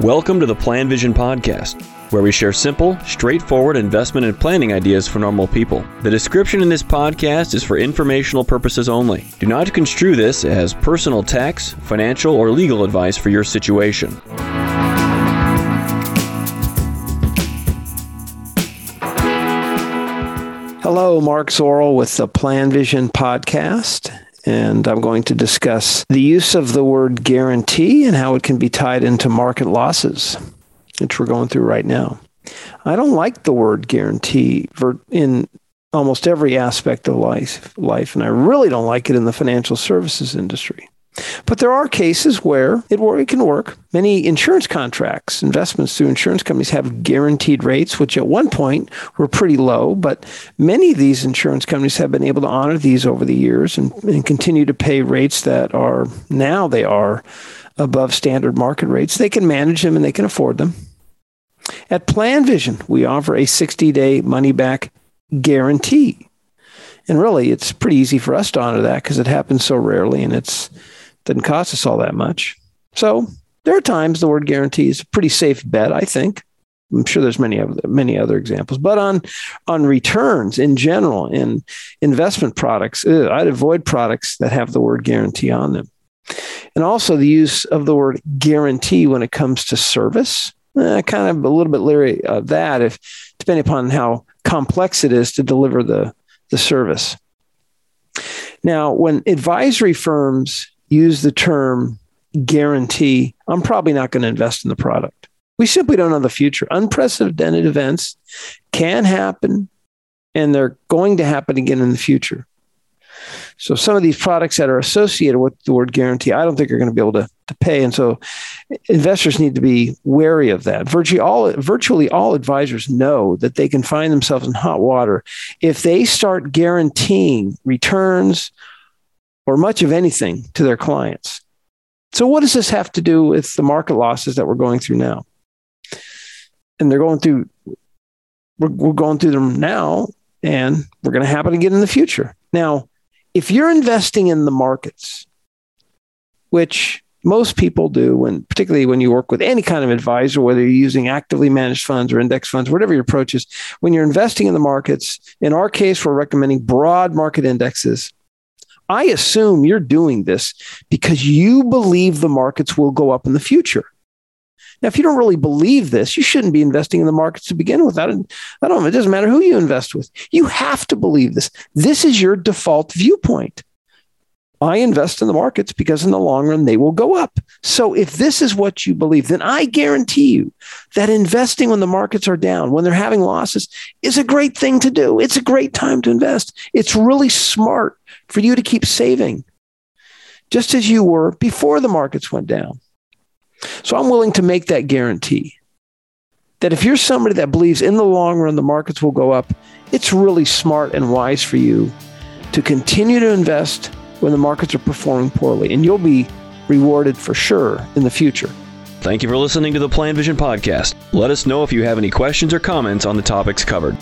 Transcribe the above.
Welcome to the Plan Vision Podcast, where we share simple, straightforward investment and planning ideas for normal people. The description in this podcast is for informational purposes only. Do not construe this as personal tax, financial, or legal advice for your situation. Hello, Mark Zoril with the Plan Vision Podcast and I'm going to discuss the use of the word guarantee and how it can be tied into market losses, which we're going through right now. I don't like the word guarantee in almost every aspect of life, life, and I really don't like it in the financial services industry. But there are cases where it, it can work. Many insurance contracts, investments through insurance companies have guaranteed rates, which at one point were pretty low, but many of these insurance companies have been able to honor these over the years and, and continue to pay rates that are now they are above standard market rates. They can manage them and they can afford them. At Plan Vision, we offer a 60 day money back guarantee. And really, it's pretty easy for us to honor that because it happens so rarely and it's didn't cost us all that much. So there are times the word guarantee is a pretty safe bet, I think. I'm sure there's many other many other examples, but on on returns in general in investment products, I'd avoid products that have the word guarantee on them, and also the use of the word guarantee when it comes to service. Eh, kind of a little bit leery of that, if depending upon how complex it is to deliver the the service. Now, when advisory firms use the term guarantee, I'm probably not going to invest in the product. We simply don't know the future. Unprecedented events can happen and they're going to happen again in the future. So some of these products that are associated with the word guarantee, I don't think are going to be able to, to pay. And so investors need to be wary of that. Virtually all, virtually all advisors know that they can find themselves in hot water if they start guaranteeing returns or much of anything to their clients. So, what does this have to do with the market losses that we're going through now? And they're going through, we're, we're going through them now, and we're going to happen again in the future. Now, if you're investing in the markets, which most people do when particularly when you work with any kind of advisor whether you're using actively managed funds or index funds whatever your approach is when you're investing in the markets in our case we're recommending broad market indexes I assume you're doing this because you believe the markets will go up in the future. Now, if you don't really believe this, you shouldn't be investing in the markets to begin with. I don't, I don't. It doesn't matter who you invest with. You have to believe this. This is your default viewpoint. I invest in the markets because in the long run they will go up. So if this is what you believe, then I guarantee you that investing when the markets are down, when they're having losses, is a great thing to do. It's a great time to invest. It's really smart for you to keep saving, just as you were before the markets went down. So I'm willing to make that guarantee that if you're somebody that believes in the long run the markets will go up, it's really smart and wise for you to continue to invest when the markets are performing poorly, and you'll be rewarded for sure in the future. Thank you for listening to the Plan Vision podcast. Let us know if you have any questions or comments on the topics covered.